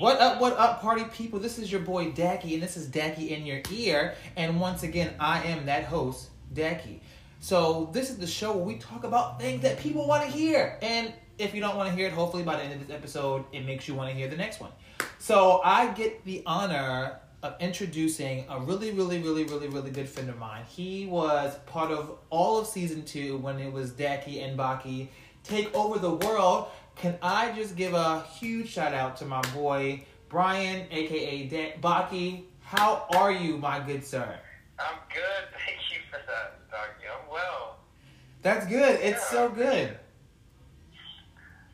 What up, what up, party people? This is your boy Dacky, and this is Dacky in your ear. And once again, I am that host, Dacky. So, this is the show where we talk about things that people want to hear. And if you don't want to hear it, hopefully by the end of this episode, it makes you want to hear the next one. So, I get the honor of introducing a really, really, really, really, really good friend of mine. He was part of all of season two when it was Dacky and Baki take over the world. Can I just give a huge shout out to my boy Brian, aka da- Baki? How are you, my good sir? I'm good. Thank you for that, Dacky. I'm well. That's good. It's Yeah. so good.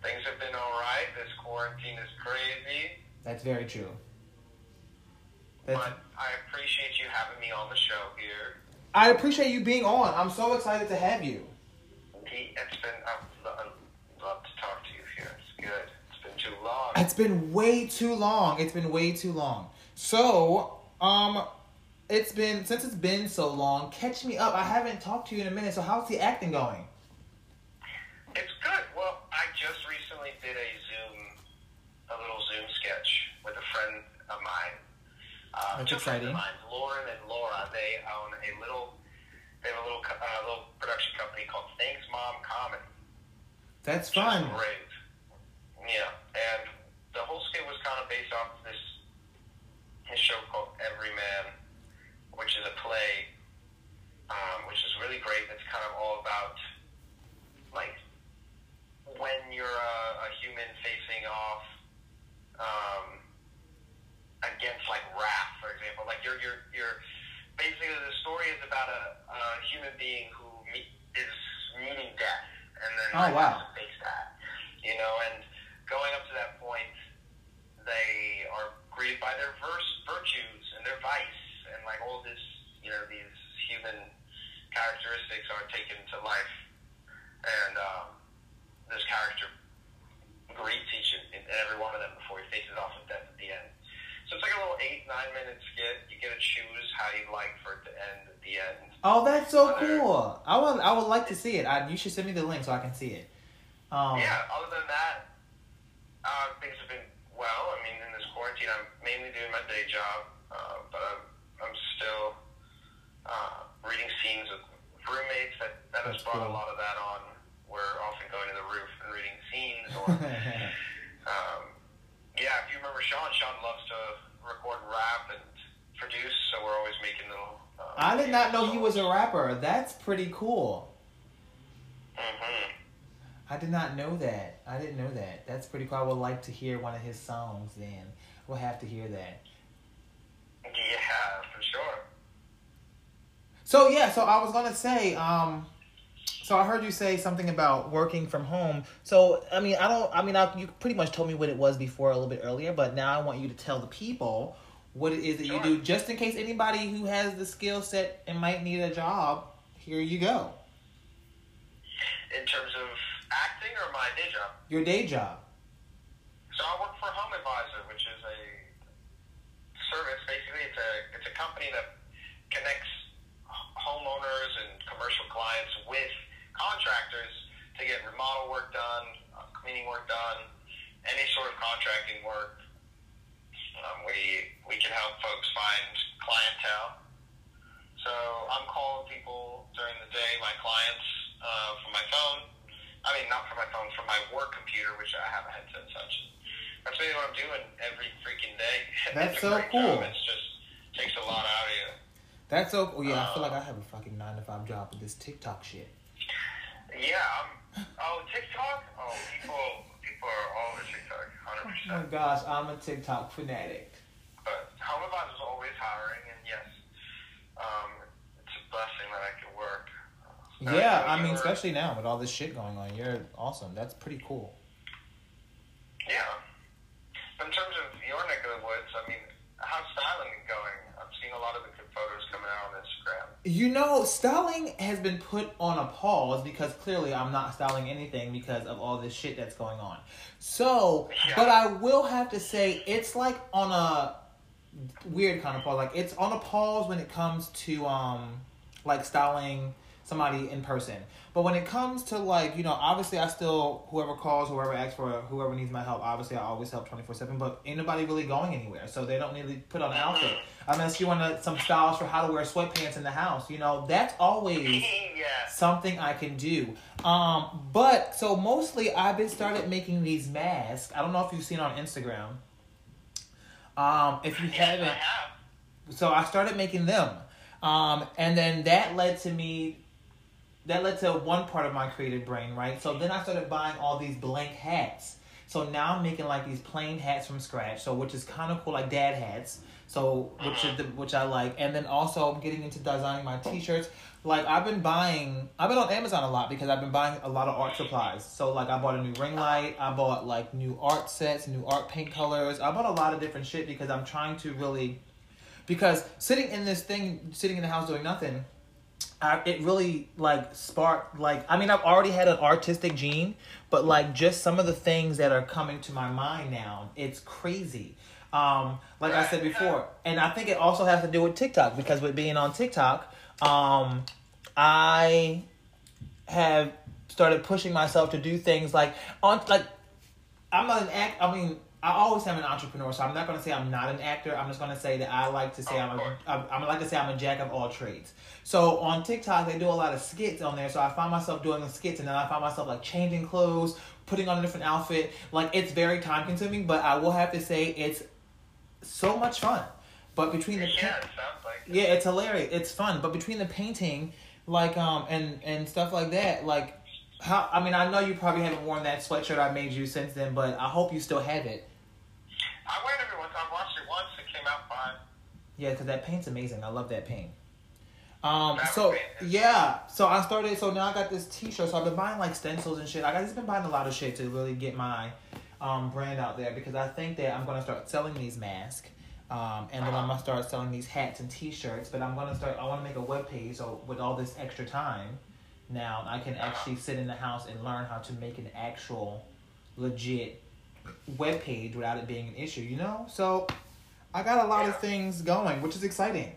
Things have been all right. This quarantine is crazy, That's very true. That's, but I appreciate you having me on the show here. I appreciate you being on. I'm so excited to have you. It's been I'd lo- too long. It's been way too long. It's been way too long. So, um, it's been since it's been so long. Catch me up. I haven't talked to you in a minute. So, how's the acting going? It's good. Well, I just recently did a Zoom, a little Zoom sketch with a friend of mine. Uh, That's exciting. mine, Lauren and Laura. They own a little, they have a little, uh, little production company called Thanks Mom Comedy. That's fun. Great. Yeah, and the whole skit was kind of based off this, this show called Everyman, which is a play, um, which is really great. It's kind of all about like when you're a, a human facing off um, against like wrath, for example. Like you're you're you're basically the story is about a, a human being who meet, is meeting death, and then Oh, like, wow. to face that, you know. And going up to that point, they are greeted by their verse, virtues and their vice, and like all this, you know, these human characteristics are taken to life, and um, this character greets each and, every one of them before he faces off with death at the end. So it's like a little eight, nine minute skit. You get to choose how you'd like for it to end at the end. Oh, that's so cool. I would I would like to see it. I, you should send me the link so I can see it. Um, Yeah, other than that, uh, things have been well. I mean, in this quarantine, I'm mainly doing my day job, uh, but I'm, I'm still uh, reading scenes with roommates. That, that has brought cool. a lot of that on. We're often going to the roof and reading scenes. Or, um, yeah, if you remember Sean, Sean loves to record rap and produce, so we're always making little. Uh, I did not know he was a rapper. That's pretty cool. hmm I did not know that. I didn't know that. That's pretty cool. I would like to hear one of his songs then. We'll have to hear that. Yeah, for sure. So yeah, so I was gonna say, um, so I heard you say something about working from home. So I mean, I don't. I mean, I, you pretty much told me what it was before a little bit earlier, but now I want you to tell the people what it is that you do, just in case anybody who has the skill set and might need a job. Here you go. In terms of acting or my day job? Your day job. So I work for Home Advisor, which is a service. Basically, it's a it's a company that connects homeowners and commercial clients with contractors to get remodel work done, uh, cleaning work done, any sort of contracting work. Um, we we can help folks find clientele. So I'm calling people during the day, my clients, uh, from my phone. I mean, not from my phone, from my work computer, which I have a headset and such. That's really what I'm doing every freaking day. That's so cool. Job. It's just takes a lot out of you. That's so. Oh yeah, I feel like I have a fucking nine to five job with this TikTok shit. Yeah. I'm, oh, TikTok. Oh, people people are all over TikTok, hundred Oh my percent. gosh, I'm a TikTok fanatic. But Home Advisor is always hiring, and yes, um, it's a blessing that I can work. Yeah, I mean, especially now with all this shit going on, you're awesome. That's pretty cool. Yeah. In terms of your neck of the woods, I mean, how's styling going? I've seen a lot of the good photos coming out on Instagram. You know, styling has been put on a pause because clearly I'm not styling anything because of all this shit that's going on. So, Yeah. but I will have to say it's like on a weird kind of pause. Like it's on a pause when it comes to um like styling somebody in person. But when it comes to like, you know, obviously I still whoever calls, whoever asks for, whoever needs my help. Obviously I always help twenty four seven. But ain't nobody really going anywhere, so they don't need to put on an outfit unless you want some styles for how to wear sweatpants in the house. You know, that's always yeah. something I can do. Um, but so mostly I've been started making these masks. I don't know if you've seen on Instagram. Um, if you haven't, I have. so I started making them, um, and then that led to me. That led to one part of my creative brain, right? So then I started buying all these blank hats. So now I'm making like these plain hats from scratch. So which is kind of cool, like dad hats. So which is uh-huh. the, which I like, and then also I'm getting into designing my T-shirts. Like I've been buying, I've been on Amazon a lot because I've been buying a lot of art supplies. So like I bought a new ring uh-huh. light, I bought like new art sets, new art paint colors. I bought a lot of different shit because I'm trying to really, because sitting in this thing, sitting in the house doing nothing, I, it really like sparked like I mean I've already had an artistic gene, but like just some of the things that are coming to my mind now, it's crazy. Um, like I said before, and I think it also has to do with TikTok because with being on TikTok, um, I have started pushing myself to do things like on like I'm not an act. I mean, I always am an entrepreneur, so I'm not going to say I'm not an actor. I'm just going to say that I like to say I'm a. I'm, like to say I'm a jack of all trades. So on TikTok, they do a lot of skits on there. So I find myself doing the skits, and then I find myself like changing clothes, putting on a different outfit. Like it's very time consuming, but I will have to say it's so much fun. But between the Yeah, it like. yeah, it's hilarious. It's fun, but between the painting, like um and and stuff like that, like how I mean I know you probably haven't worn that sweatshirt I made you since then, but I hope you still have it. I wear it every once. I watched it once. It came out fine. Yeah, because that paint's amazing. I love that paint. Um, That so yeah, so I started. So now I got this T-shirt. So I've been buying like stencils and shit. Like, I just been buying a lot of shit to really get my um brand out there because I think that I'm gonna start selling these masks. Um, and then I'm gonna start selling these hats and T-shirts. But I'm gonna start. I want to make a web page. So with all this extra time, now I can actually sit in the house and learn how to make an actual, legit web page without it being an issue. You know. So I got a lot of things going, which is exciting.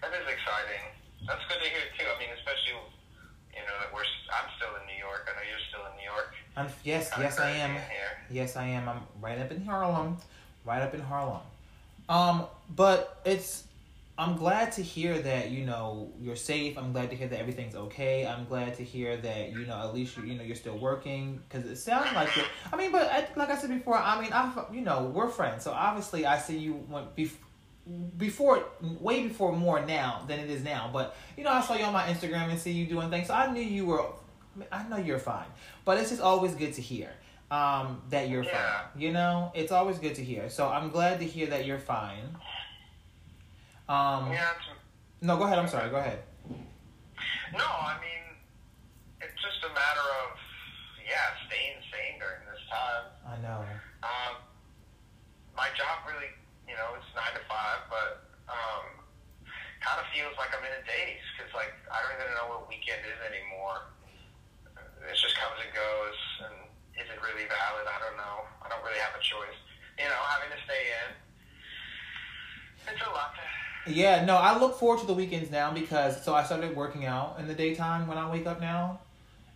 That is exciting. That's good to hear too. I mean, especially you know that we're. I'm still in New York. I know you're still in New York. I'm, yes, Kinda yes, I am. Yes, I am. I'm right up in Harlem, right up in Harlem. Um, but it's. I'm glad to hear that you know you're safe. I'm glad to hear that everything's okay. I'm glad to hear that you know at least you you know you're still working because it sounds like it. I mean, but I, like I said before, I mean, I you know we're friends, so obviously I see you when bef- before way before more now than it is now. But you know, I saw you on my Instagram and see you doing things, so I knew you were. I know you're fine, but it's just always good to hear um, that you're Yeah. fine. You know, it's always good to hear. So I'm glad to hear that you're fine. Um, Yeah. No, go ahead. I'm sorry. Go ahead. no, I mean, it's just a matter of yeah, staying sane during this time. I know. Um, my job really, you know, it's nine to five, but um, kind of feels like I'm in a daze because, like, I don't even know what weekend is anymore. It just comes and goes, and is it really valid? I don't know. I don't really have a choice. You know, having to stay in. It's a lot to. Yeah, no, I look forward to the weekends now because so I started working out in the daytime when I wake up now,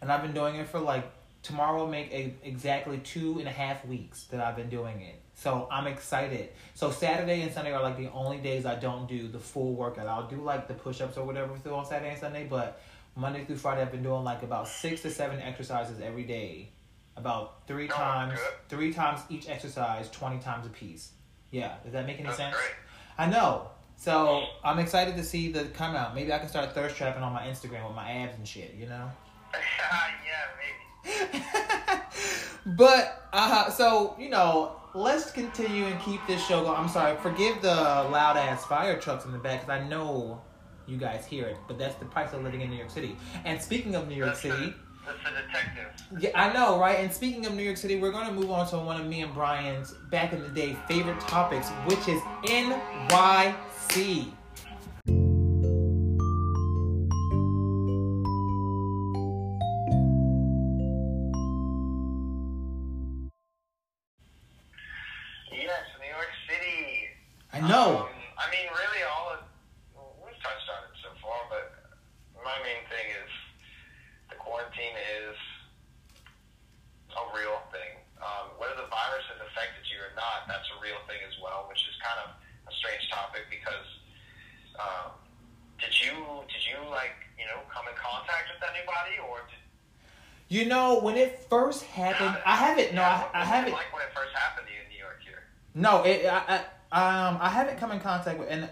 and I've been doing it for like tomorrow will make a, exactly two and a half weeks that I've been doing it. So I'm excited. So Saturday and Sunday are like the only days I don't do the full workout. I'll do like the push ups or whatever through on Saturday and Sunday, but Monday through Friday I've been doing like about six to seven exercises every day, about three Oh, times, three times each exercise, twenty times a piece. Yeah, does that make any That's sense? great. I know. So I'm excited to see the come out. Maybe I can start thirst trapping on my Instagram with my abs and shit. You know. yeah, maybe. but uh, so you know, let's continue and keep this show going. I'm sorry, forgive the loud ass fire trucks in the back because I know you guys hear it, but that's the price of living in New York City. And speaking of New York That's City. The, that's the detective. Yeah, I know, right? And speaking of New York City, we're going to move on to one of me and Brian's back in the day favorite topics, which is NYC. See. Yes, New York City. I know. Um, I mean, really, all of we've touched on it so far, but my main thing is the quarantine is a real thing. Um, whether the virus has affected you or not, that's a real thing as strange topic because um, did you did you like you know come in contact with anybody or did you know when it first happened? I haven't. No, I, I haven't. Like when it first happened to you in New York here. No, it. I, I um I haven't come in contact with and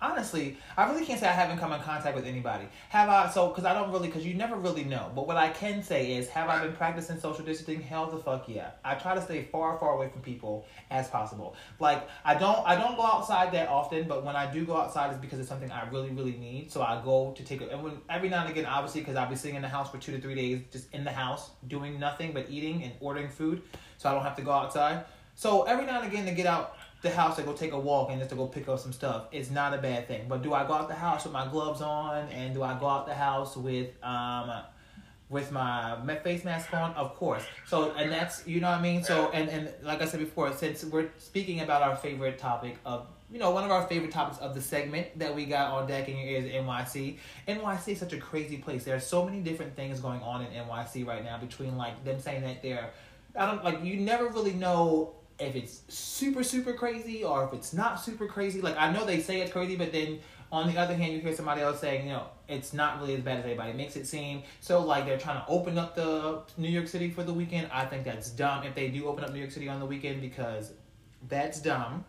honestly I really can't say I haven't come in contact with anybody. Have I? So because I don't really because you never really know. But what I can say is have I been practicing social distancing? Hell the fuck yeah. I try to stay far far away from people as possible. Like I don't I don't go outside that often, but when I do go outside it's because it's something I really really need. So I go to take a and when every now and again obviously because I'll be sitting in the house for two to three days just in the house doing nothing but eating and ordering food, so I don't have to go outside. So every now and again to get out the house to go take a walk and just to go pick up some stuff It's not a bad thing. But do I go out the house with my gloves on and do I go out the house with um with my face mask on? Of course. So and that's you know what I mean. So and and like I said before, since we're speaking about our favorite topic of you know one of our favorite topics of the segment that we got on deck in your ears NYC. NYC is such a crazy place. There are so many different things going on in NYC right now between like them saying that they're I don't like you never really know if it's super super crazy or if it's not super crazy. Like I know they say it's crazy, but then on the other hand, you hear somebody else saying, you know, it's not really as bad as everybody makes it seem. So like they're trying to open up the New York City for the weekend. I think that's dumb if they do open up New York City on the weekend because that's dumb.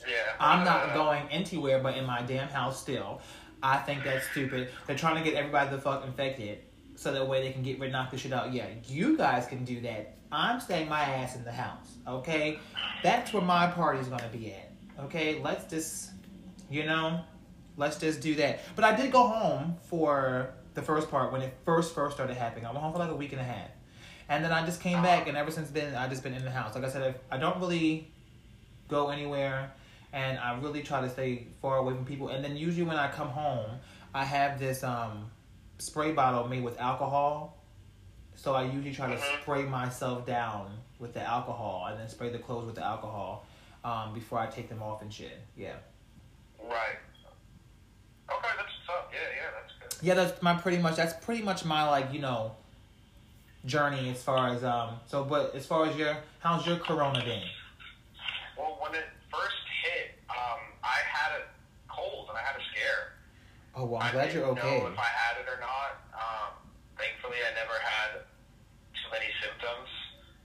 Yeah. I'm not going anywhere but in my damn house still. I think that's stupid. They're trying to get everybody the fuck infected so that way they can get rid knock the shit out. Yeah, you guys can do that. I'm staying my ass in the house. Okay, that's where my party's gonna be at. Okay, let's just, you know, let's just do that. But I did go home for the first part when it first first started happening. I went home for like a week and a half, and then I just came back, and ever since then I just been in the house. Like I said, I don't really go anywhere and I really try to stay far away from people. And then usually when I come home, I have this um, spray bottle made with alcohol. So I usually try to Mhm. spray myself down with the alcohol and then spray the clothes with the alcohol um, before I take them off and shit. Yeah. Right. Okay, that's up. Yeah, yeah, that's good. Yeah, that's my pretty much. That's pretty much my like you know journey as far as um. So, but as far as your how's your Corona been? Well, when it first hit, um, I had a cold and I had a scare. Oh well, I'm I glad you're okay. know if I had it or not. Um, thankfully, I never had too many symptoms,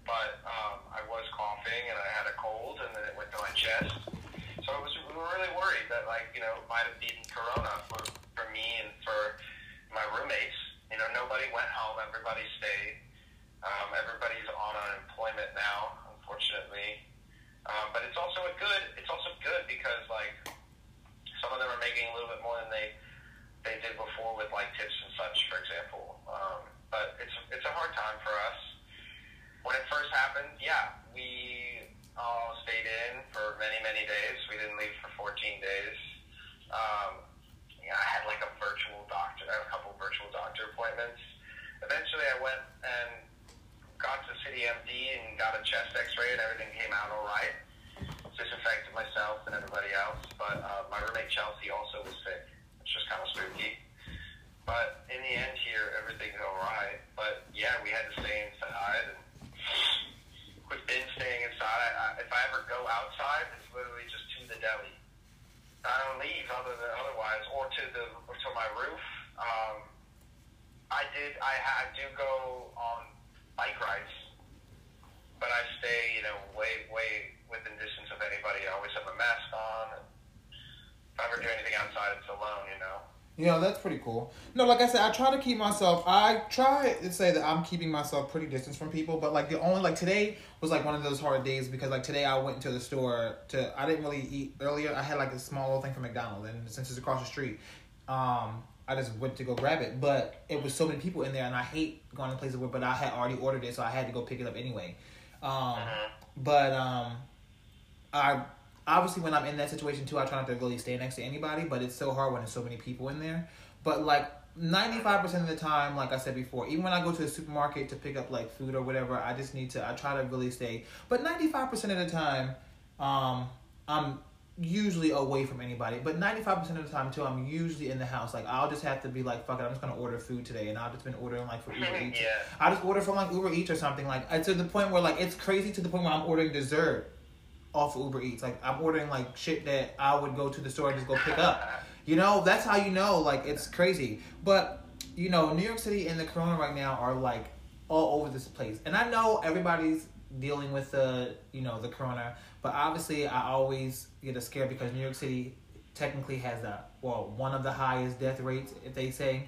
but um, I was coughing and I had a cold, and then it went to my chest. So it was really worried that like you know it might have been corona for for me and for my roommates. You know, nobody went home. Everybody stayed. Um, everybody's on unemployment now, unfortunately. Um, but it's also a good. It's also good because like some of them are making a little bit more than they they did before with like tips and such, for example. Um, but it's it's a hard time for us. When it first happened, yeah, we all stayed in for many many days. We didn't leave for 14 days. Um, yeah, I had like a virtual doctor, I had a couple virtual doctor appointments. Eventually, I went and got to City MD and got a chest X-ray, and everything came out all right. Disinfected myself and everybody else, but uh, my roommate Chelsea also was sick, was kind of spooky. But in the end, here everything's all right. But yeah, we had to stay inside, and we've staying inside. I, I, if I ever go outside, it's literally just to the deli. I don't leave other than otherwise, or to the or to my roof. Um, I did. I, I do go on bike rides, but I stay, you know, way way within distance of anybody. I always have a mask on. And if I ever do anything outside, it's alone. You know. Yeah, that's pretty cool. No, like I said, I try to keep myself. I try to say that I'm keeping myself pretty distance from people, but like the only like today was like one of those hard days because like today I went to the store to. I didn't really eat earlier. I had like a small little thing from McDonald's, and since it's across the street, um, I just went to go grab it. But it was so many people in there, and I hate going to places where. But I had already ordered it, so I had to go pick it up anyway. Um, Mhm. but um, I obviously when I'm in that situation too, I try not to really stay next to anybody. But it's so hard when there's so many people in there. But like ninety five percent of the time, like I said before, even when I go to the supermarket to pick up like food or whatever, I just need to. I try to really stay. But ninety five percent of the time, um, I'm usually away from anybody. But ninety five percent of the time too, I'm usually in the house. Like I'll just have to be like, fuck it, I'm just gonna order food today, and I've just been ordering like for Uber Eats. yeah. I just order from like Uber Eats or something like uh, to the point where like it's crazy to the point where I'm ordering dessert off of Uber Eats. Like I'm ordering like shit that I would go to the store and just go pick up. You know, that's how you know like it's crazy. But you know, New York City and the Corona right now are like all over this place, and I know everybody's dealing with the you know the Corona, but obviously I always get scared because New York City technically has a well one of the highest death rates if they say.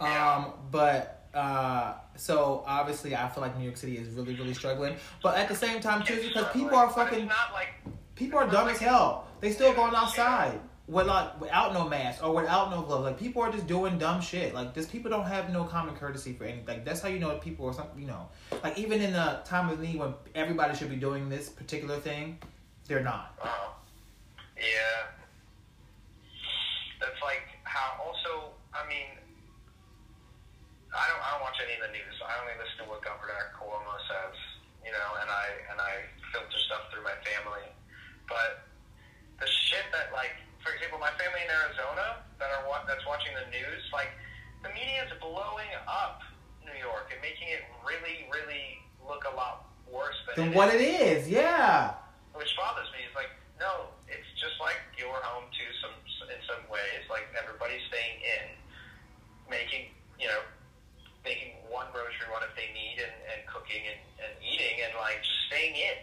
Um, but uh, so obviously I feel like New York City is really really struggling, but at the same time too because people are fucking not like people are dumb as hell. They still going outside without without no mask or without no gloves. Like people are just doing dumb shit. Like this people don't have no common courtesy for anything. Like that's how you know people are something. You know, like even in the time of need when everybody should be doing this particular thing, they're not. Uh, yeah. That's like how. Also, I mean, I don't. I don't watch any of the news. I only listen to what Governor Cuomo says. You know, and I and I filter stuff through my family. But the shit that, like, for example, my family in Arizona that are that's watching the news, like, the media is blowing up New York and making it really, really look a lot worse than Then it what is it is, yeah. which bothers me. Is like, no, it's just like your home too. Some in some ways, like everybody's staying in, making you know, making one grocery run if they need, and, and cooking and, and eating, and like just staying in.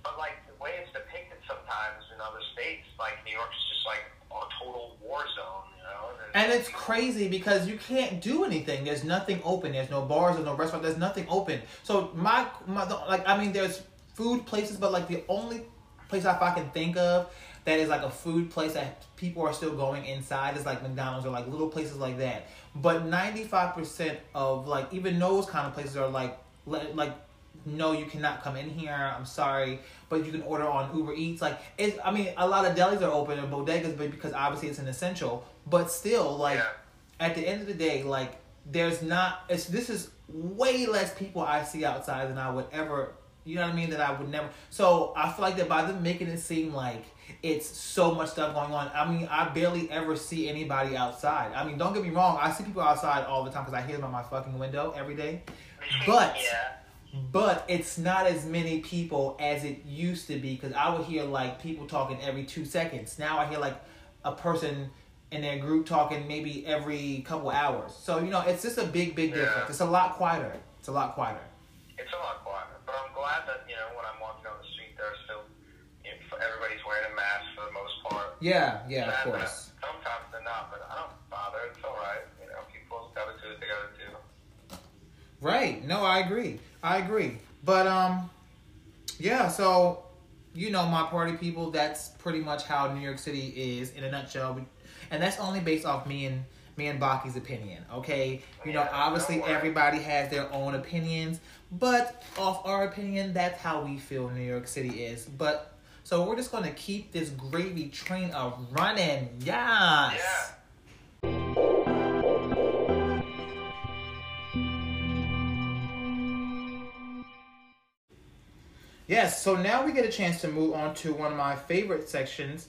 But like the way it's depicted sometimes in other states, like New York's just like a total war zone, you know. And it's crazy because you can't do anything. There's nothing open. There's no bars. There's no restaurant. There's nothing open. So my my like I mean, there's food places, but like the only place I I can think of that is like a food place that people are still going inside is like McDonald's or like little places like that. But ninety five percent of like even those kind of places are like like no, you cannot come in here. I'm sorry, but you can order on Uber Eats. Like it's, I mean, a lot of delis are open and bodegas, but because obviously it's an essential. But still, like Yeah. At the end of the day, like there's not. It's this is way less people I see outside than I would ever. You know what I mean? That I would never. So I feel like that by them making it seem like it's so much stuff going on. I mean, I barely ever see anybody outside. I mean, don't get me wrong. I see people outside all the time because I hear them on my fucking window every day. But yeah, but it's not as many people as it used to be because I would hear like people talking every two seconds. Now I hear like a person in their group talking maybe every couple hours. So you know, it's just a big, big Yeah. difference. It's a lot quieter. It's a lot quieter. it's a lot quieter. But I'm glad that you know when I'm walking down the street, there's still you know, everybody's wearing a mask for the most part. Yeah, yeah, of Sad that course. Sometimes they're not, but I don't bother. It's all right. You know, people gotta do what they gotta do. Right. No, I agree. I agree. But um, yeah. So you know, my party people. That's pretty much how New York City is in a nutshell. And that's only based off me and me and Baki's opinion. Okay. You know, obviously everybody has their own opinions, but off our opinion, that's how we feel New York City is. But so we're just gonna keep this gravy train a running. Yes. Yeah. Yes, so now we get a chance to move on to one of my favorite sections.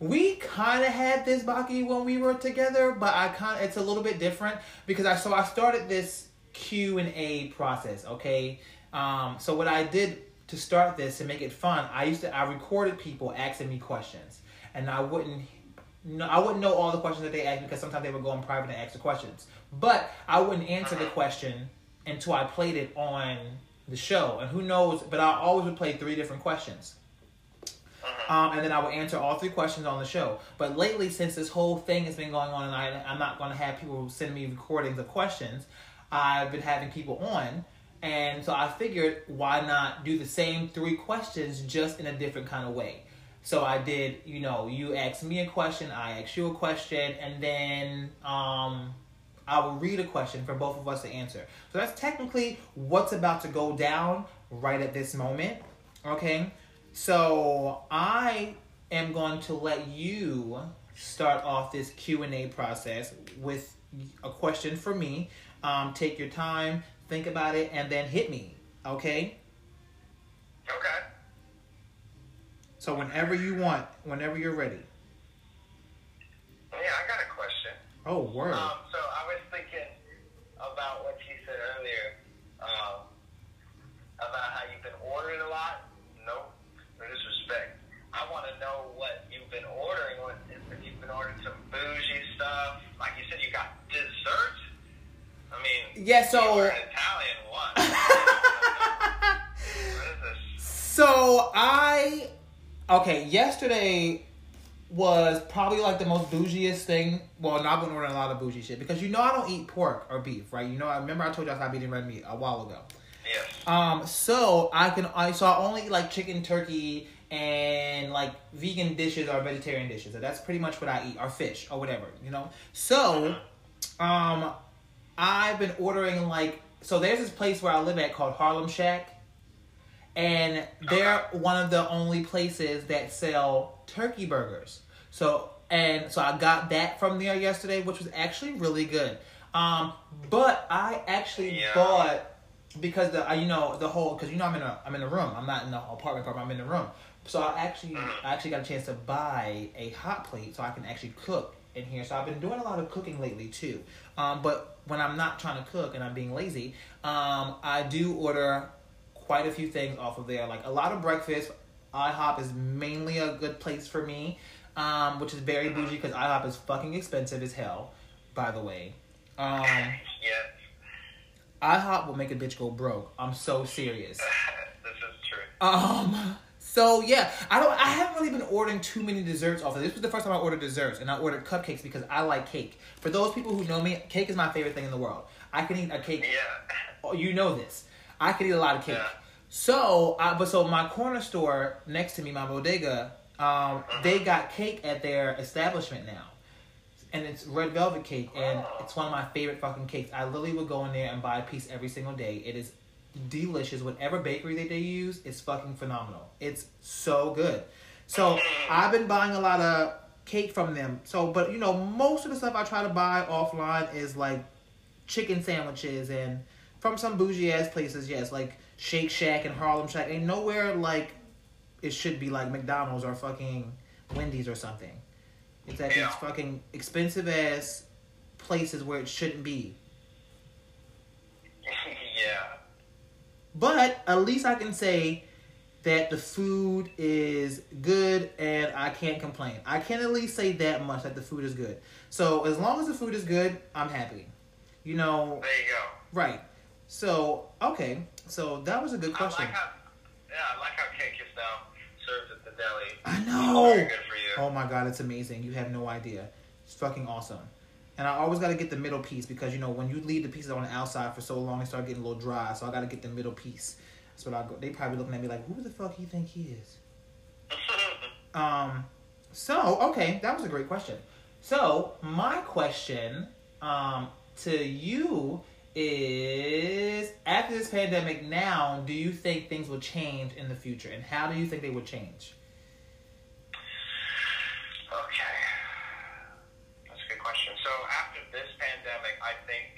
We kind of had this Baki when we were together, but I kind it's a little bit different because I so I started this Q and A process. Okay, um, so what I did to start this to make it fun, I used to I recorded people asking me questions, and I wouldn't. No, I wouldn't know all the questions that they asked because sometimes they would go in private and ask the questions. But I wouldn't answer the question until I played it on the show. And who knows? But I always would play three different questions. Um, and then I would answer all three questions on the show. But lately, since this whole thing has been going on, and I, I'm not going to have people send me recordings of questions, I've been having people on. And so I figured, why not do the same three questions just in a different kind of way? So I did, you know, you asked me a question, I asked you a question, and then um, I will read a question for both of us to answer. So that's technically what's about to go down right at this moment. Okay? So I am going to let you start off this Q&A process with a question for me. Um, take your time, think about it, and then hit me. Okay? Okay. So whenever you want, whenever you're ready. Yeah, I got a question. Oh, word. Um, so I was thinking about what you said earlier um, about how you've been ordering a lot. No, no disrespect. I want to know what you've been ordering. What if you've been ordering some bougie stuff? Like you said, you got Yeah, so You're an Italian what? what is this? So I okay, yesterday was probably like the most bougiest thing. Well, not been ordering a lot of bougie shit because you know I don't eat pork or beef, right? You know, I remember I told you I stopped eating red meat a while ago. Yes. Um, so I can I so I only eat like chicken, turkey, and like vegan dishes or vegetarian dishes. So that's pretty much what I eat, or fish or whatever, you know. So, um, I've been ordering like so. There's this place where I live at called Harlem Shack, and they're one of the only places that sell turkey burgers. So and so I got that from there yesterday, which was actually really good. Um, but I actually Yeah. bought because the uh, you know the whole because you know I'm in a I'm in a room. I'm not in the apartment apartment. I'm in the room. So I actually I actually got a chance to buy a hot plate so I can actually cook in here. So I've been doing a lot of cooking lately too. Um, but when I'm not trying to cook and I'm being lazy, um, I do order quite a few things off of there. Like a lot of breakfast. IHOP is mainly a good place for me, um, which is very bougie because IHOP is fucking expensive as hell. By the way, um, Yes. IHOP will make a bitch go broke. I'm so serious. this is true. Um. So yeah, I don't. I haven't really been ordering too many desserts off of this. was the first time I ordered desserts, and I ordered cupcakes because I like cake. For those people who know me, cake is my favorite thing in the world. I can eat a cake. Yeah. Oh, you know this. I can eat a lot of cake. Yeah. So, uh, but so my corner store next to me, my bodega, um, they got cake at their establishment now, and it's red velvet cake, and Oh. it's one of my favorite fucking cakes. I literally would go in there and buy a piece every single day. It is delicious. Whatever bakery that they use, it's fucking phenomenal. It's so good. So I've been buying a lot of cake from them. So, but you know, most of the stuff I try to buy offline is like chicken sandwiches and from some bougie ass places, yes, like Shake Shack and Harlem Shack. Ain't nowhere like it should be like McDonald's or fucking Wendy's or something. It's at Yeah. these fucking expensive ass places where it shouldn't be. yeah. But at least I can say that the food is good and I can't complain. I can at least say that much that the food is good. So as long as the food is good, I'm happy. You know, There you go. right. So, okay. So that was a good question. I like how, yeah, I like how cake is now served at the deli. I Very know. good for you. Oh my god, it's amazing. You have no idea. It's fucking awesome. And I always got to get the middle piece because you know when you leave the pieces on the outside for so long, they start getting a little dry. So I got to get the middle piece. That's what I go. They probably looking at me like, who the fuck you think he is? Um. So okay, that was a great question. So my question, um, to you is: After this pandemic, now, do you think things will change in the future, and how do you think they would change? Okay. That's a good question. So after this pandemic, I think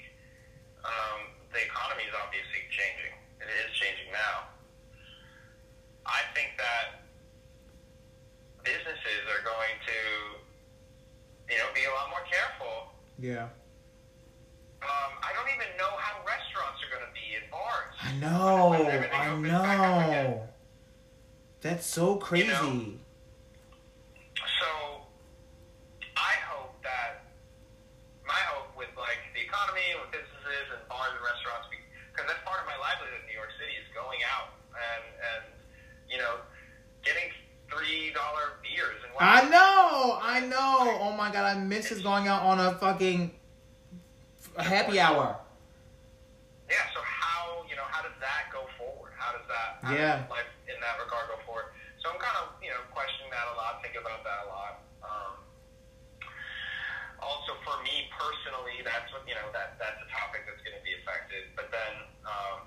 um, the economy is obviously changing. It is changing now. I think that businesses are going to, you know, be a lot more careful. Yeah. Um, I don't even know how restaurants are going to be in bars. I know. I opens back up again. know. That's so crazy. know? So I hope that my hope with like the economy and with businesses and bars and restaurants, because that's part of my livelihood in New York City is going out and and you know getting three dollar beers and I know. I know. Oh my god, I miss just going out on a fucking happy hour. Yeah. So how you know how does that go forward? How does that how Yeah. does life in that regard go forward? So I'm kind of you know questioning that a lot, thinking about that a lot. Um, also, for me personally, that's what you know that that's a topic that's going to be affected. But then, um,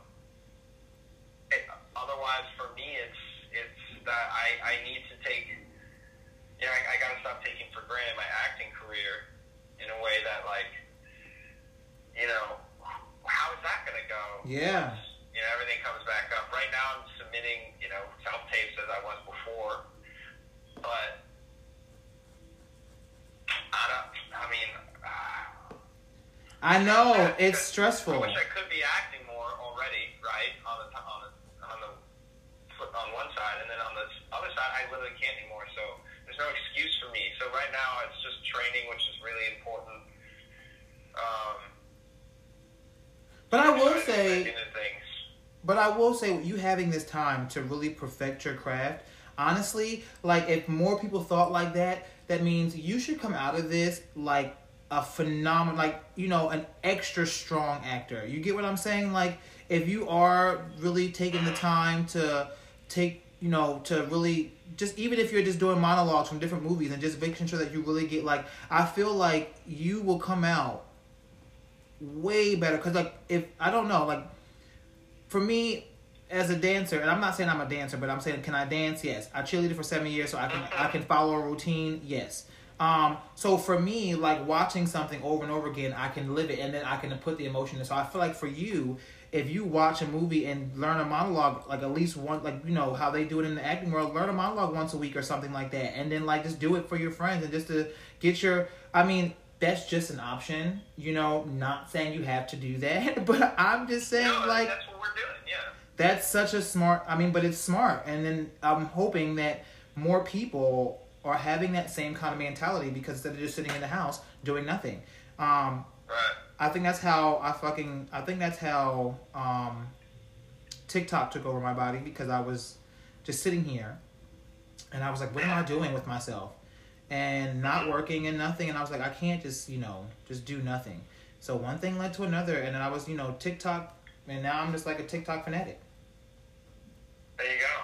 it, otherwise, for me, it's it's that I I need to take. Know, I, I got to stop taking for granted my acting career in a way that like, you know, how is that going to go? Yeah. you know, everything comes back up. Right now, I'm submitting, you know, self tapes as I was before, but I don't. I mean, uh, I know. I- It's I stressful. wish I could be acting more already, right? On the on the on the on one side, and then on the other side, I literally can't anymore. So there's no excuse for me. So right now, it's just training, which is really important. Um, But I will say, But I will say, you having this time to really perfect your craft, honestly, like if more people thought like that, that means you should come out of this like a phenomenal, like you know, an extra strong actor. You get what I'm saying? Like if you are really taking the time to take, you know, to really just even if you're just doing monologues from different movies and just making sure that you really get like, I feel like you will come out way better because like if I don't know like for me as a dancer, and I'm not saying I'm a dancer, but I'm saying can I dance? Yes. I cheerleaded for seven years, so I can I can follow a routine. Yes. Um, so for me, like watching something over and over again, I can live it, and then I can put the emotion in. So I feel like for you, if you watch a movie and learn a monologue, like at least one, like you know how they do it in the acting world, learn a monologue once a week or something like that, and then like just do it for your friends and just to get your. I mean, that's just an option, you know. Not saying you have to do that, but I'm just saying No, like that's what we're doing. Yeah. that's such a smart i mean but it's smart and then i'm hoping that more people are having that same kind of mentality because instead of just sitting in the house doing nothing um Right. I think that's how i fucking i think that's how um tiktok took over my body because i was just sitting here and i was like what am i doing with myself? And not working and nothing. And i was like i can't just you know just do nothing. So one thing led to another and then i was you know tiktok and now i'm just like a tiktok fanatic. There you go.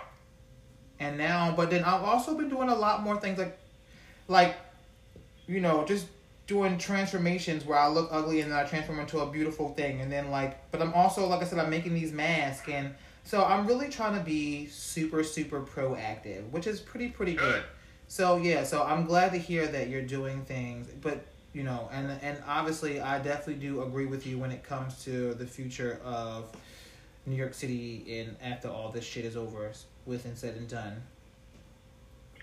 and now but then i've also been doing a lot more things like like you know just doing transformations where i look ugly and then i transform into a beautiful thing. And then like but i'm also like i said i'm making these masks. And so i'm really trying to be super super proactive which is pretty pretty good, so yeah so i'm glad to hear that you're doing things. But you know and and obviously i definitely do agree with you when it comes to the future of new york city and after all this shit is over with and said and done.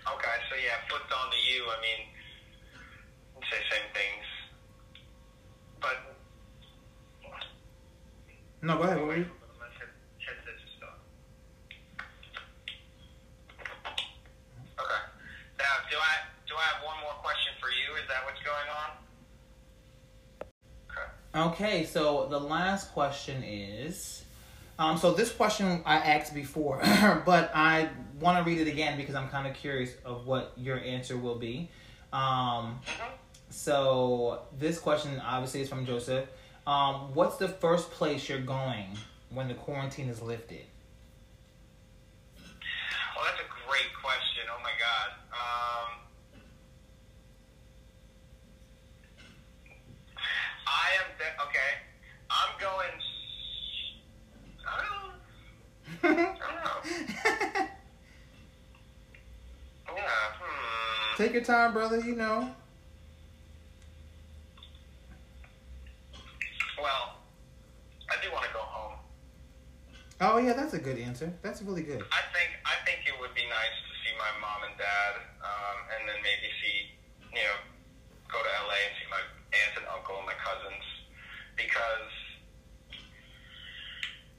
Okay, so yeah, flipped on to you. I mean, say same things, but no go ahead what were you My head- headset just stopped. Okay. Now, do I do I have one more question for you? Is that what's going on? Okay. Okay, so the last question is, um, so this question I asked before, but I want to read it again because I'm kind of curious of what your answer will be. Um, Mhm. So this question obviously is from Joseph. Um, what's the first place you're going when the quarantine is lifted? Well, that's a great question. Oh my God. Um, I am de- okay. I'm going. s- I don't. I don't know. Yeah. Hmm. Take your time, brother. You know. Well, I do want to go home. Oh yeah, that's a good answer. That's really good. I think I think it would be nice to see my mom and dad, um, and then maybe see, you know, go to LA and see my aunt and uncle and my cousins, because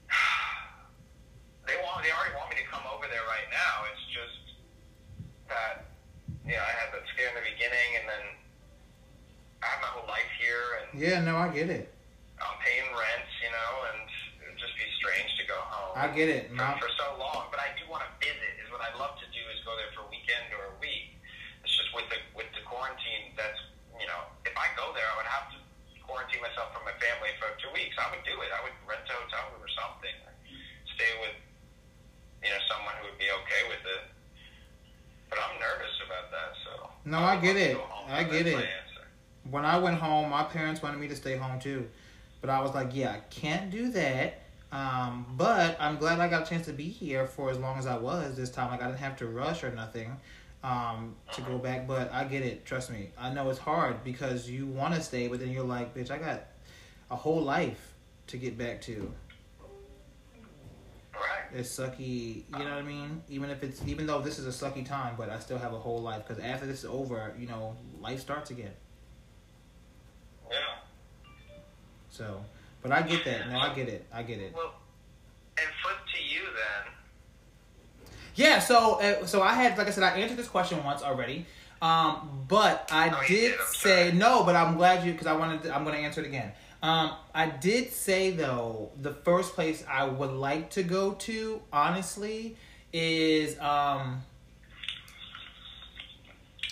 they want they already want me to come over there right now. It's just that you know I had that scare in the beginning, and then I have my whole life here, and Yeah, no, I get it. I'm paying rent, you know, and it would just be strange to go home I get it. for, for so long. But I do want to visit. Is what I'd love to do is go there for a weekend or a week. It's just with the with the quarantine. That's you know, if I go there, I would have to quarantine myself from my family for two weeks. I would do it. I would rent a hotel room or something. Stay with you know someone who would be okay with it. But I'm nervous about that. So No, I get love to it. I get it. when I went home, my parents wanted me to stay home too, but I was like, yeah, I can't do that. Um, but I'm glad I got a chance to be here for as long as I was this time. Like I didn't have to rush or nothing um, to go back. But I get it. Trust me. I know it's hard because you want to stay, but then you're like, bitch, I got a whole life to get back to. Right. It's sucky. You know what I mean? Even if it's even though this is a sucky time, but I still have a whole life because after this is over, you know, life starts again. Yeah. So, but I get that. No, I get it. I get it. Well, and flip to you then. Yeah. So, uh, so I had, like I said, I answered this question once already. Um, but I Oh, did did, say sorry. no. But I'm glad you because I wanted. To, I'm going to answer it again. Um, I did say though the first place I would like to go to, honestly, is um.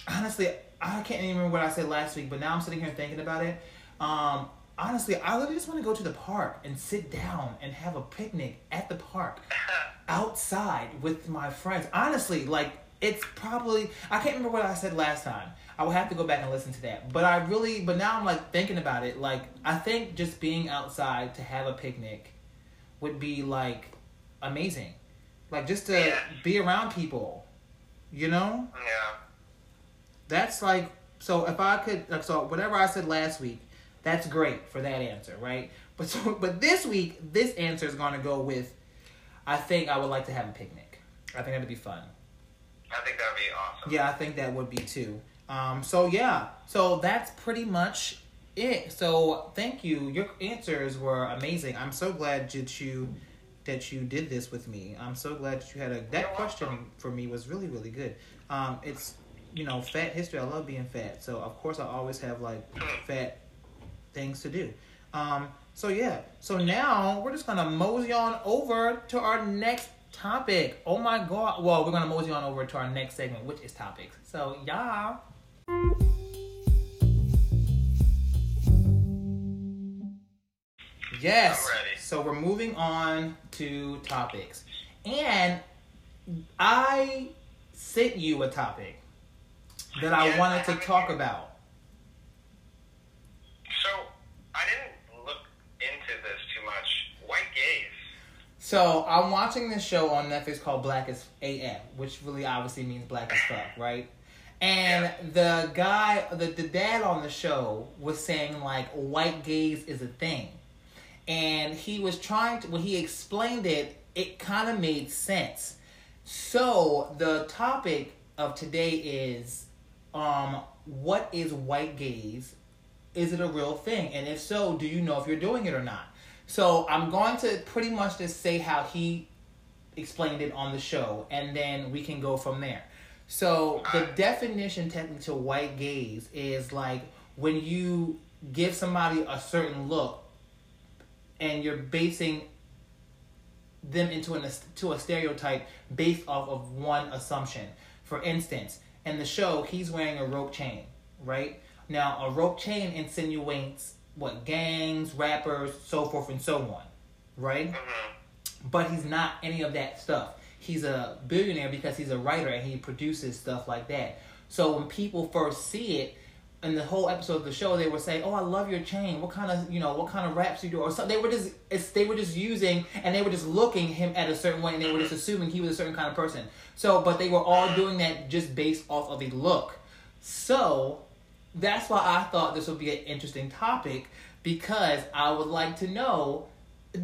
Honestly, I can't even remember what I said last week, but now I'm sitting here thinking about it. Um, honestly, I literally just want to go to the park and sit down and have a picnic at the park outside with my friends. Honestly, like it's probably I can't remember what I said last time. I will have to go back and listen to that. But I really but now I'm like thinking about it, like I think just being outside to have a picnic would be like amazing. Like just to Yeah. be around people. You know? Yeah. That's like so if I could like so whatever I said last week, that's great for that answer, right? But so but this week this answer is gonna go with I think I would like to have a picnic. I think that'd be fun. I think that would be awesome. Yeah, I think that would be too. Um so yeah. So that's pretty much it. So thank you. Your answers were amazing. I'm so glad that you that you did this with me. I'm so glad that you had a that question for me was really really good. Um it's you know, fat history. I love being fat. So of course I always have like fat things to do. Um so yeah. So now we're just gonna mosey on over to our next topic. Oh my god. Well, we're gonna mosey on over to our next segment, which is topics. So yeah. Yes. So we're moving on to topics. And I sent you a topic that I wanted to talk about. So I didn't look into this too much. White gaze. So I'm watching this show on Netflix called Black as AF, which really obviously means black as fuck, right? And the guy, the, the dad on the show was saying like white gaze is a thing. And he was trying to, when he explained it, it kind of made sense. So the topic of today is um, what is white gaze? Is it a real thing? And if so, do you know if you're doing it or not? So I'm going to pretty much just say how he explained it on the show, and then we can go from there. So the definition technically to white gaze is like when you give somebody a certain look, and you're basing them into an to a stereotype based off of one assumption. For instance, in the show, he's wearing a rope chain, right? Now, a rope chain insinuates what gangs, rappers, so forth and so on, right? hmm But he's not any of that stuff. He's a billionaire because he's a writer and he produces stuff like that. So when people first see it, in the whole episode of the show, they were saying, "Oh, I love your chain. What kind of, you know, what kind of raps you do?" Or something. They were just, it's, they were just using, and they were just looking him at a certain way, and they were just assuming he was a certain kind of person. So, but they were all doing that just based off of a look. So, that's why I thought this would be an interesting topic because I would like to know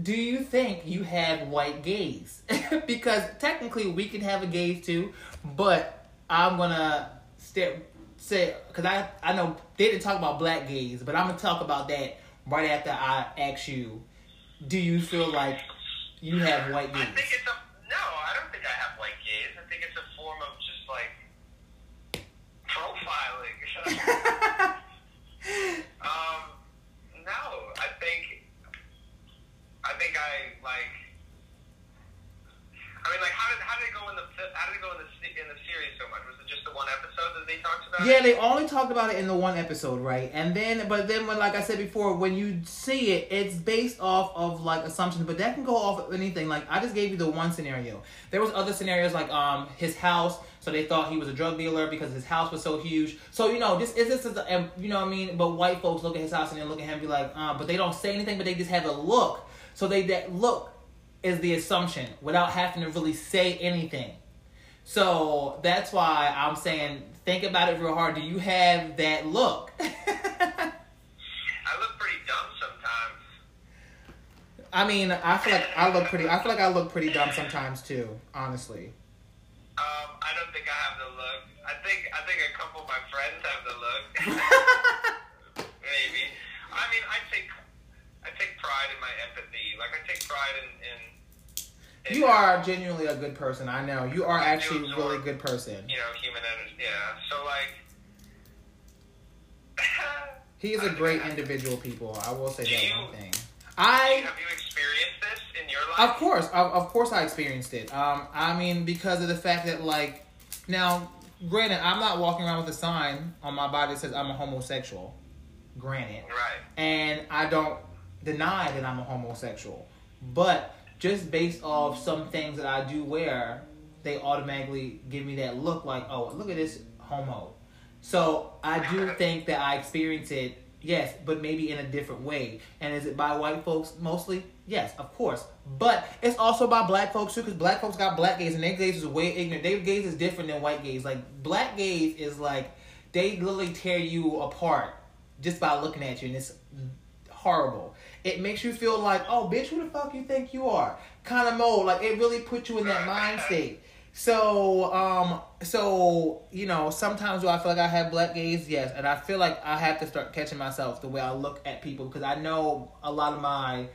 do you think you have white gaze? because technically we can have a gaze too, but I'm gonna stay, say because I I know they didn't talk about black gaze, but I'm gonna talk about that right after I ask you. Do you feel like you have white I gaze? think it's a no. I don't think I have white gaze. I think it's a form of just like profiling. um, no, I think I think I like. I mean, like, how did how did it go in the how did it go in the in the series so much? Was it just the one episode that they talked about? Yeah, they only talked about it in the one episode, right? And then, but then, when like I said before, when you see it, it's based off of like assumptions, but that can go off of anything. Like I just gave you the one scenario. There was other scenarios like um his house, so they thought he was a drug dealer because his house was so huge. So you know, this is this is you know what I mean. But white folks look at his house and then look at him and be like, uh, but they don't say anything, but they just have a look. So they that look is the assumption without having to really say anything. So that's why I'm saying think about it real hard. Do you have that look? I look pretty dumb sometimes. I mean, I feel like I look pretty. I feel like I look pretty dumb sometimes too. Honestly. Um, I don't think I have the look. I think I think a couple of my friends have the look. Maybe. I mean, I take I take pride in my empathy. Like I take pride in. in, in You are genuinely a good person. I know you are actually a really good person. You know, human energy. Yeah. So like. He is a great individual, people. I will say that you- one thing. I Have you experienced this in your life? Of course, of, of course, I experienced it. Um, I mean, because of the fact that, like, now, granted, I'm not walking around with a sign on my body that says I'm a homosexual. Granted, Right. and I don't deny that I'm a homosexual, but just based off some things that I do wear, they automatically give me that look like, oh, look at this homo. So I do think that I experience it, yes, but maybe in a different way. And is it by white folks mostly? Yes, of course. But it's also by black folks too, because black folks got black gaze and their gaze is way ignorant. Their gaze is different than white gaze. Like black gaze is like they literally tear you apart just by looking at you, and it's horrible. It makes you feel like, oh, bitch, who the fuck you think you are? Kind of mode. Like it really puts you in that mind state. So, um, so you know, sometimes do I feel like I have black gaze? Yes, and I feel like I have to start catching myself the way I look at people because I know a lot of my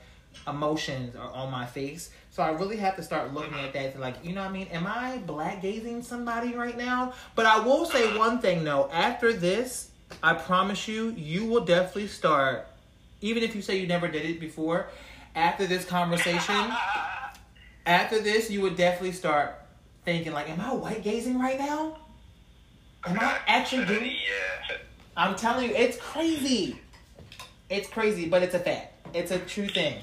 emotions are on my face. So I really have to start looking at that like, you know what I mean? Am I black gazing somebody right now? But I will say one thing though. After this, I promise you, you will definitely start. Even if you say you never did it before, after this conversation, after this, you would definitely start thinking like, "Am I white gazing right now? Am I actually doing?" Yeah. I'm telling you, it's crazy. It's crazy, but it's a fact. It's a true thing.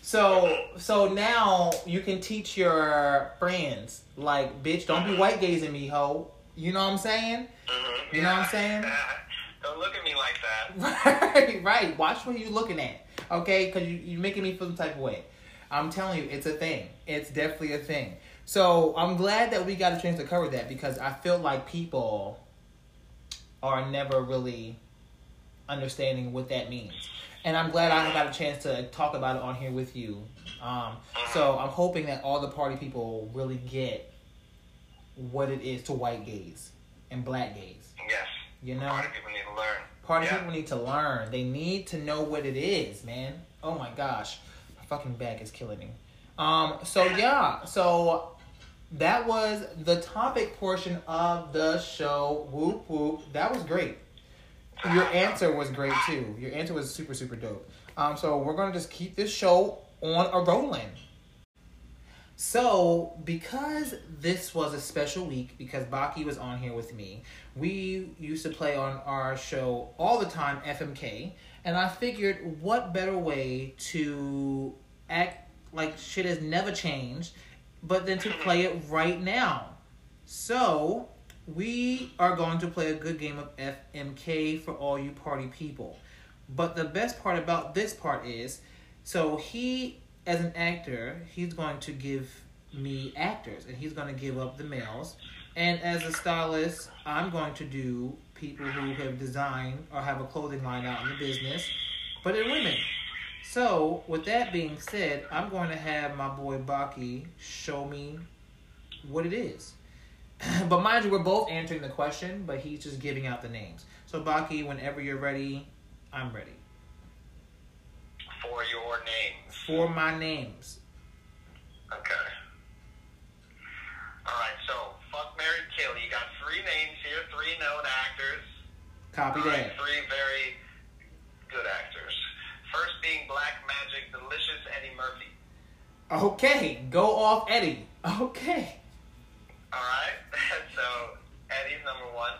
So, so now you can teach your friends, like, bitch, don't be white gazing me, ho. You know what I'm saying? Mhm. You know what I'm saying? Don't look at me like that. Right, right. Watch what you're looking at, okay? Because you, you're making me feel some type of way. I'm telling you, it's a thing. It's definitely a thing. So I'm glad that we got a chance to cover that because I feel like people are never really understanding what that means. And I'm glad I got a chance to talk about it on here with you. Um, so I'm hoping that all the party people really get what it is to white gaze and black gaze. Yes. You know? Party people need to learn. Party Yeah. people need to learn. They need to know what it is, man. Oh my gosh. My fucking back is killing me. Um, so yeah, so that was the topic portion of the show. Whoop whoop. That was great. Your answer was great too. Your answer was super, super dope. Um, so we're gonna just keep this show on a rolling. So, because this was a special week, because Baki was on here with me, we used to play on our show all the time, FMK, and I figured what better way to act like shit has never changed, but then to play it right now. So, we are going to play a good game of FMK for all you party people. But the best part about this part is so he, as an actor, he's going to give me actors and he's going to give up the males. And as a stylist, I'm going to do people who have designed or have a clothing line out in the business, but they're women. So, with that being said, I'm going to have my boy Baki show me what it is. but mind you, we're both answering the question, but he's just giving out the names. So, Baki, whenever you're ready, I'm ready. For your names. For my names. Okay. All right. So, fuck, Mary, kill. You got three names here. Three known actors. Copy right, that. Three very good actors. First being Black Magic, Delicious Eddie Murphy. Okay, go off Eddie. Okay. All right. so Eddie's number one.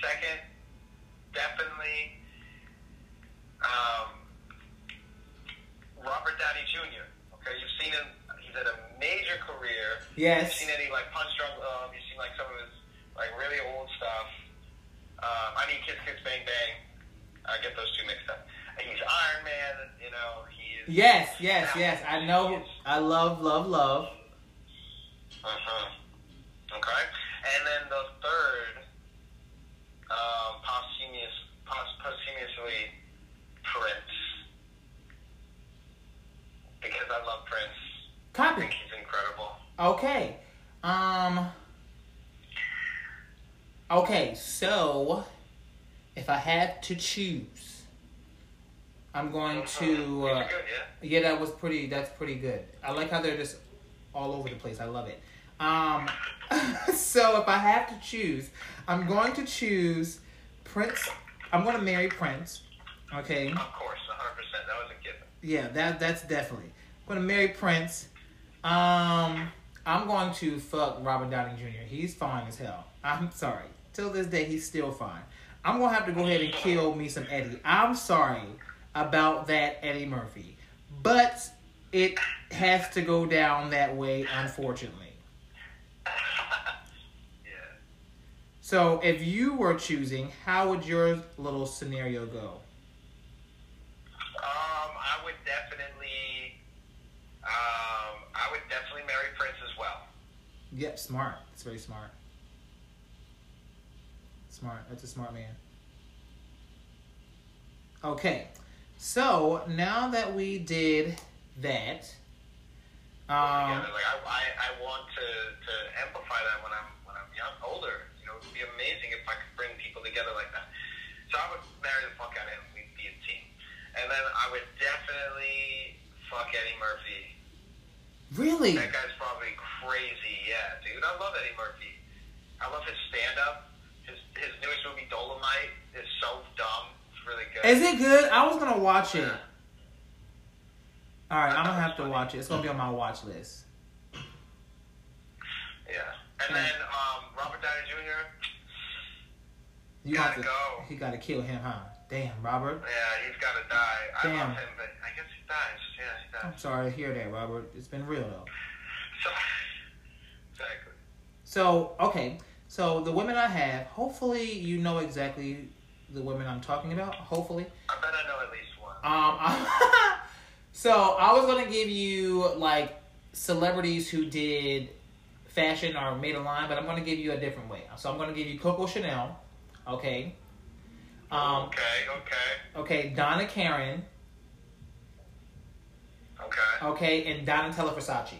Second, definitely um, Robert Downey Jr. Okay, you've seen him. He's had a major career. Yes. You've seen Eddie like Punch Drunk Love. You've seen like some of his like really old stuff. Um, I mean, Kiss Kiss Bang Bang. I get those two mixed up. He's Iron Man. You know, he is. Yes, yes, yes. I know. I love, love, love. Uh-huh. Okay. And then the third, um, posthumous, pos- posthumously, Prince. Because I love Prince. I think he's incredible. Okay. Um. Okay, so if I had to choose, I'm going to. Uh, yeah? yeah, that was pretty. That's pretty good. I like how they're just all over the place. I love it. Um. so if I have to choose, I'm going to choose Prince. I'm going to marry Prince. Okay. Of course, 100%. That was a given. Yeah, that that's definitely. I'm gonna marry Prince. Um, I'm going to fuck Robert Downey Jr. He's fine as hell. I'm sorry. Till this day, he's still fine. I'm gonna have to go ahead and kill me some Eddie. I'm sorry about that Eddie Murphy, but it has to go down that way, unfortunately. So, if you were choosing, how would your little scenario go? Um, I would definitely, um, I would definitely marry Prince as well. Yep, smart. It's very smart. Smart. That's a smart man. Okay, so now that we did that, um, together. Like I, I, I want to, to amplify that when I'm when I'm young, older. You know, it would be amazing if I could bring people together like that. So I would marry the fuck out of him. We'd be a team. And then I would definitely fuck Eddie Murphy. Really, That guy's probably crazy. Yeah, dude. I love Eddie Murphy. I love his stand up. His his newest movie Dolomite is so dumb. It's really good. is it good? I was gonna watch it. Yeah. All right, I'm gonna have to watch it. It's gonna be on my watch list. Yeah. And then um, Robert Downey Jr. You gotta to, go. He gotta kill him, huh? Damn, Robert. Yeah, he's got to die. I Damn. love him, but I guess he dies. Yeah, he I'm sorry to hear that, Robert. It's been real though. So, exactly. So okay, so the women I have, hopefully you know exactly the women I'm talking about. Hopefully. I bet I know at least one. Um, so I was gonna give you like celebrities who did fashion or made a line, but I'm gonna give you a different way. So I'm gonna give you Coco Chanel, okay. Um, okay, okay, okay, Donna Karan, okay, okay, and Donatella Versace.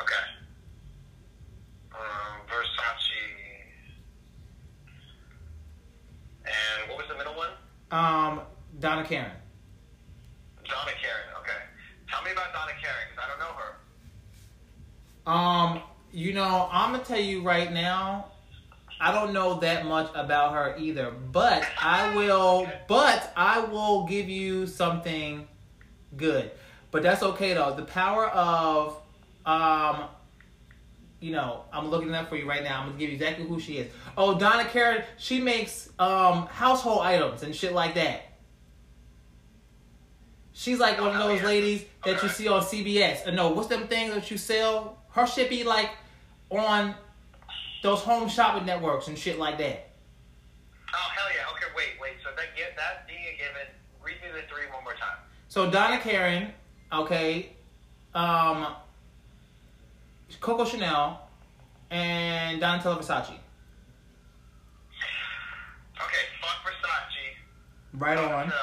okay. Um, Versace. And what was the middle one? Um, Donna Karan. Donna Karan. Okay. Tell me about Donna Karan because I don't know her. Um, you know, I'm gonna tell you right now, I don't know that much about her either, but I will, but I will give you something good. But that's okay though. The power of, um, you know, I'm looking it up for you right now. I'm gonna give you exactly who she is. Oh, Donna Karan, she makes um household items and shit like that. She's like one of Oh, those ladies that you see on CBS. Uh, no, what's them things that you sell? Her shit be like on those home shopping networks and shit like that. Oh hell yeah. Okay, wait, wait. So that get that being a given, read me the three one more time. So Donna Karan, okay, um, Coco Chanel, and Donatella Versace. Okay, fuck Versace. Right on. So,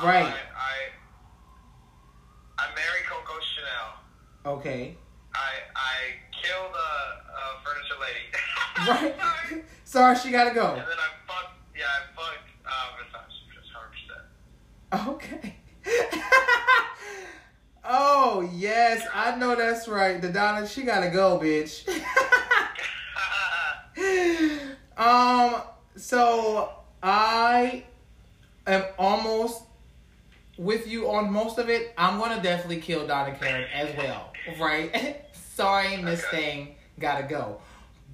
Right. I, I, I marry Coco Chanel. Okay. I, I kill the uh, furniture lady. Right. Sorry. She gotta go. And then I fuck, yeah, I fuck uh, Versace. Okay. oh yes, I know that's right. The Donna, she gotta go, bitch. um. So I am almost with you on most of it. I'm gonna definitely kill Donna Karan as well. Right? Sorry, Miss Okay. Thing gotta go.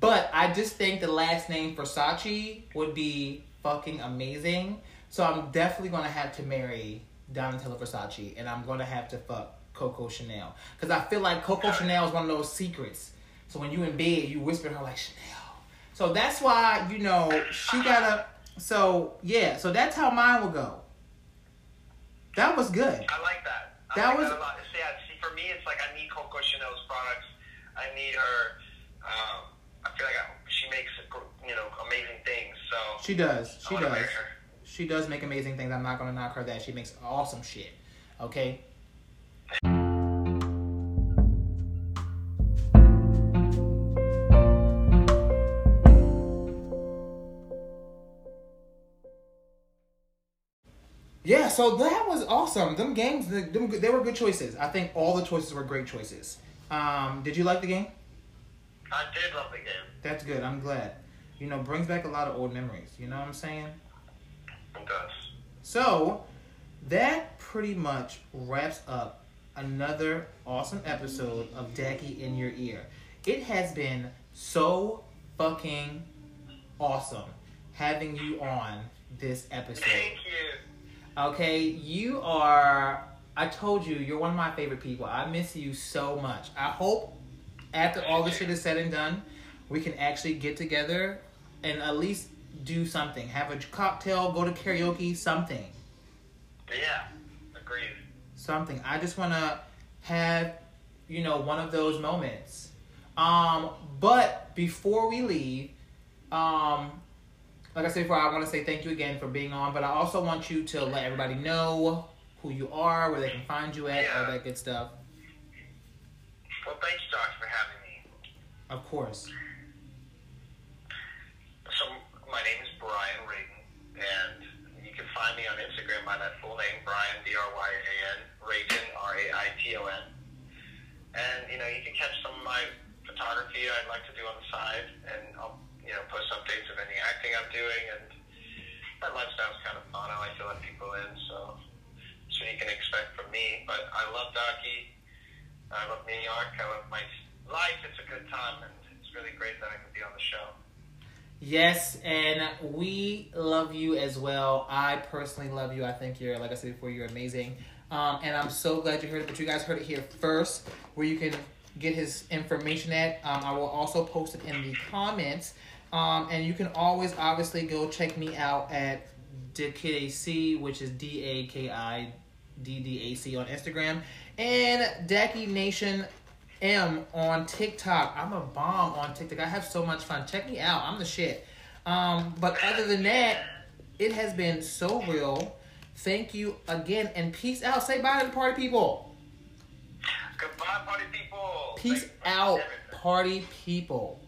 But I just think the last name Versace would be fucking amazing. So I'm definitely gonna have to marry Donatella Versace, and I'm gonna have to fuck Coco Chanel because I feel like Coco Chanel is one of those secrets. So when you in bed, you whisper to her like Chanel. So that's why you know she gotta. So yeah, so that's how mine will go. That was good. I like that. I That like was- that a lot. See, I, see, for me, it's like I need Coco Chanel's products. I need her. Um, I feel like I, she makes you know amazing things. So She does. She does. She does make amazing things. I'm not gonna knock her that. She makes awesome shit. Okay. yeah, so that awesome. Them games, them, they were good choices. I think all the choices were great choices. Um, did you like the game? I did love the game. That's good. I'm glad. You know, brings back a lot of old memories. You know what I'm saying? It does. So, that pretty much wraps up another awesome episode of Dacky in Your Ear. It has been so fucking awesome having you on this episode. Thank you. Okay, you are. I told you, you're one of my favorite people. I miss you so much. I hope after all this shit is said and done, we can actually get together and at least do something. Have a cocktail, go to karaoke, something. Yeah. Agreed. Something. I just want to have, you know, one of those moments. Um, but before we leave, um, like I said before, I want to say thank you again for being on, but I also want you to let everybody know who you are, where they can find you at, all that good stuff. Well, thanks, Josh, for having me. Of course. So, my name is Brian Rayton, and you can find me on Instagram by that full name, Brian, B-R-Y-A-N, Rayton, R-A-I-T-O-N. And, you know, you can catch some of my photography I'd like to do on the side, and I'll, you know, post updates of any acting I'm doing, and my lifestyle's kind of fun. I like to let people in, so that's what you can expect from me. But I love Dacky. I love New York. I love my life. It's a good time, and it's really great that I can be on the show. Yes, and we love you as well. I personally love you. I think you're, like I said before, you're amazing. Um, and I'm so glad you heard it, but you guys heard it here first, where you can get his information at. Um, I will also post it in the comments. Um, and you can always obviously go check me out at DKIDAC, which is D A K I D D A C on Instagram, and Dacky Nation M on TikTok. I'm a bomb on TikTok. I have so much fun. Check me out. I'm the shit. Um, but other than that, it has been so real. Thank you again, and peace out. Say bye to the party people. Goodbye, party people. Peace Thanks out, party people.